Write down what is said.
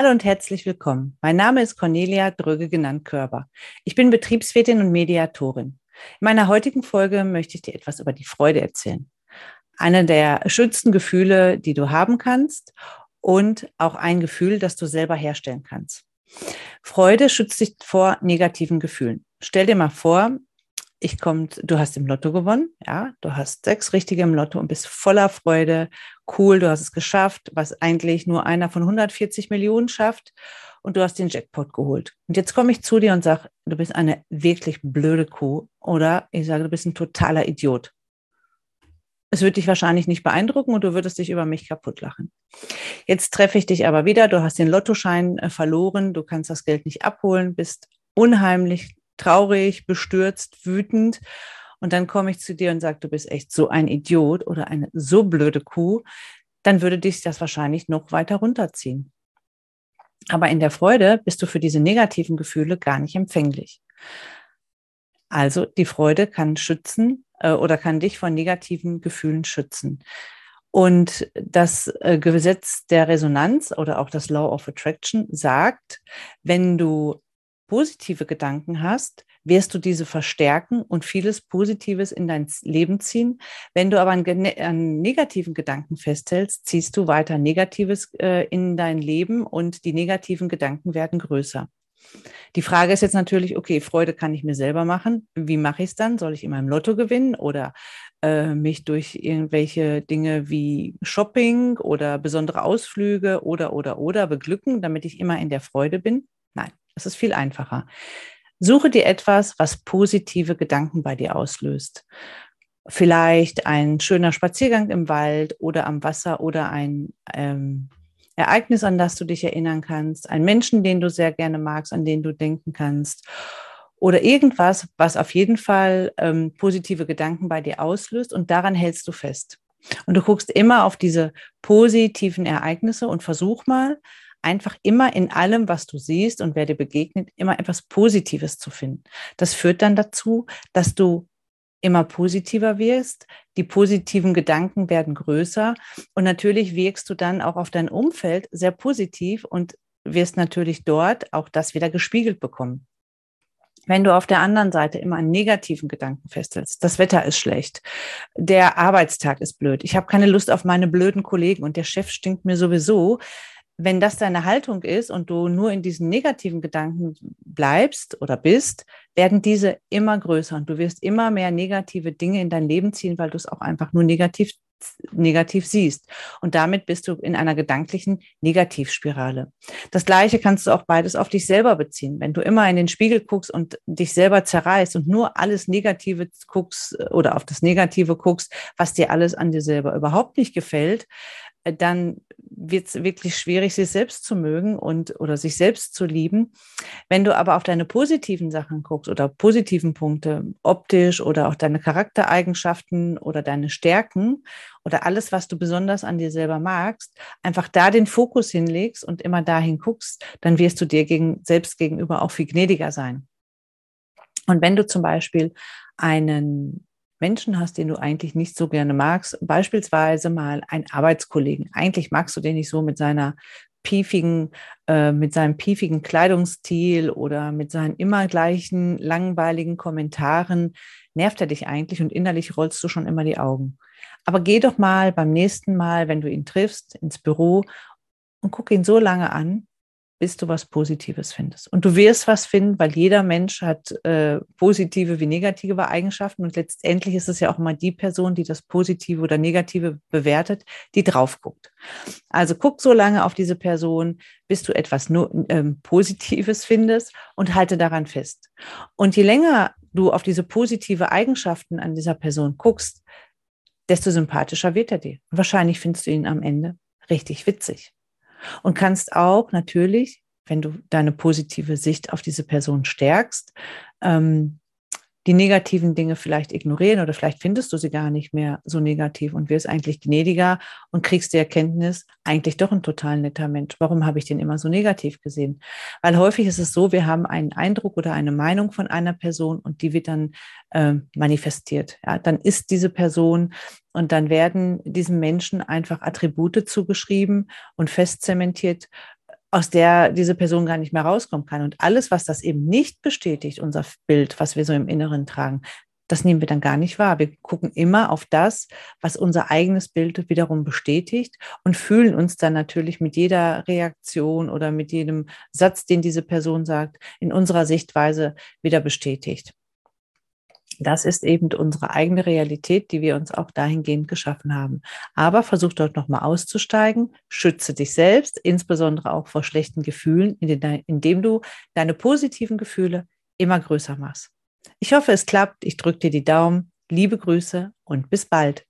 Hallo und herzlich willkommen. Mein Name ist Cornelia Dröge genannt Körber. Ich bin Betriebswirtin und Mediatorin. In meiner heutigen Folge möchte ich dir etwas über die Freude erzählen. Eine der schönsten Gefühle, die du haben kannst und auch ein Gefühl, das du selber herstellen kannst. Freude schützt dich vor negativen Gefühlen. Stell dir mal vor, ich kommt, du hast im Lotto gewonnen, ja, du hast sechs Richtige im Lotto und bist voller Freude, cool, du hast es geschafft, was eigentlich nur einer von 140 Millionen schafft und du hast den Jackpot geholt. Und jetzt komme ich zu dir und sage, du bist eine wirklich blöde Kuh oder ich sage, du bist ein totaler Idiot. Es wird dich wahrscheinlich nicht beeindrucken und du würdest dich über mich kaputt lachen. Jetzt treffe ich dich aber wieder, du hast den Lottoschein äh, verloren, du kannst das Geld nicht abholen, bist unheimlich traurig, bestürzt, wütend. Und dann komme ich zu dir und sage, du bist echt so ein Idiot oder eine so blöde Kuh, dann würde dich das wahrscheinlich noch weiter runterziehen. Aber in der Freude bist du für diese negativen Gefühle gar nicht empfänglich. Also die Freude kann schützen äh, oder kann dich vor negativen Gefühlen schützen. Und das äh, Gesetz der Resonanz oder auch das Law of Attraction sagt, wenn du positive Gedanken hast, wirst du diese verstärken und vieles Positives in dein Leben ziehen. Wenn du aber an, an negativen Gedanken festhältst, ziehst du weiter Negatives äh, in dein Leben und die negativen Gedanken werden größer. Die Frage ist jetzt natürlich, okay, Freude kann ich mir selber machen. Wie mache ich es dann? Soll ich in meinem Lotto gewinnen oder äh, mich durch irgendwelche Dinge wie Shopping oder besondere Ausflüge oder, oder, oder beglücken, damit ich immer in der Freude bin? Nein. Das ist viel einfacher. Suche dir etwas, was positive Gedanken bei dir auslöst. Vielleicht ein schöner Spaziergang im Wald oder am Wasser oder ein ähm, Ereignis, an das du dich erinnern kannst, ein Menschen, den du sehr gerne magst, an den du denken kannst oder irgendwas, was auf jeden Fall ähm, positive Gedanken bei dir auslöst und daran hältst du fest. Und du guckst immer auf diese positiven Ereignisse und versuch mal, einfach immer in allem, was du siehst und wer dir begegnet, immer etwas Positives zu finden. Das führt dann dazu, dass du immer positiver wirst, die positiven Gedanken werden größer und natürlich wirkst du dann auch auf dein Umfeld sehr positiv und wirst natürlich dort auch das wieder gespiegelt bekommen. Wenn du auf der anderen Seite immer an negativen Gedanken festhältst, das Wetter ist schlecht, der Arbeitstag ist blöd, ich habe keine Lust auf meine blöden Kollegen und der Chef stinkt mir sowieso, wenn das deine Haltung ist und du nur in diesen negativen Gedanken bleibst oder bist, werden diese immer größer und du wirst immer mehr negative Dinge in dein Leben ziehen, weil du es auch einfach nur negativ negativ siehst. Und damit bist du in einer gedanklichen Negativspirale. Das Gleiche kannst du auch beides auf dich selber beziehen. Wenn du immer in den Spiegel guckst und dich selber zerreißt und nur alles Negative guckst oder auf das Negative guckst, was dir alles an dir selber überhaupt nicht gefällt, dann wird es wirklich schwierig, sich selbst zu mögen und oder sich selbst zu lieben. Wenn du aber auf deine positiven Sachen guckst oder positiven Punkte, optisch oder auch deine Charaktereigenschaften oder deine Stärken oder alles, was du besonders an dir selber magst, einfach da den Fokus hinlegst und immer dahin guckst, dann wirst du dir gegen, selbst gegenüber auch viel gnädiger sein. Und wenn du zum Beispiel einen Menschen hast, den du eigentlich nicht so gerne magst, beispielsweise mal einen Arbeitskollegen. Eigentlich magst du den nicht so mit seiner piefigen, äh, mit seinem piefigen Kleidungsstil oder mit seinen immer gleichen langweiligen Kommentaren nervt er dich eigentlich und innerlich rollst du schon immer die Augen. Aber geh doch mal beim nächsten Mal, wenn du ihn triffst, ins Büro und guck ihn so lange an, bis du was Positives findest. Und du wirst was finden, weil jeder Mensch hat äh, positive wie negative Eigenschaften. Und letztendlich ist es ja auch immer die Person, die das Positive oder Negative bewertet, die drauf guckt. Also guck so lange auf diese Person, bis du etwas nur, ähm, Positives findest und halte daran fest. Und je länger du auf diese positive Eigenschaften an dieser Person guckst, desto sympathischer wird er dir. Und wahrscheinlich findest du ihn am Ende richtig witzig. Und kannst auch natürlich, wenn du deine positive Sicht auf diese Person stärkst, ähm, die negativen Dinge vielleicht ignorieren oder vielleicht findest du sie gar nicht mehr so negativ und wirst eigentlich gnädiger und kriegst die Erkenntnis, eigentlich doch ein total netter Mensch. Warum habe ich den immer so negativ gesehen? Weil häufig ist es so, wir haben einen Eindruck oder eine Meinung von einer Person und die wird dann äh, manifestiert. Ja, dann ist diese Person und dann werden diesem Menschen einfach Attribute zugeschrieben und festzementiert, aus der diese Person gar nicht mehr rauskommen kann. Und alles, was das eben nicht bestätigt, unser Bild, was wir so im Inneren tragen, das nehmen wir dann gar nicht wahr. Wir gucken immer auf das, was unser eigenes Bild wiederum bestätigt und fühlen uns dann natürlich mit jeder Reaktion oder mit jedem Satz, den diese Person sagt, in unserer Sichtweise wieder bestätigt. Das ist eben unsere eigene Realität, die wir uns auch dahingehend geschaffen haben. Aber versuch dort nochmal auszusteigen, schütze dich selbst, insbesondere auch vor schlechten Gefühlen, indem du deine positiven Gefühle immer größer machst. Ich hoffe, es klappt. Ich drücke dir die Daumen. Liebe Grüße und bis bald.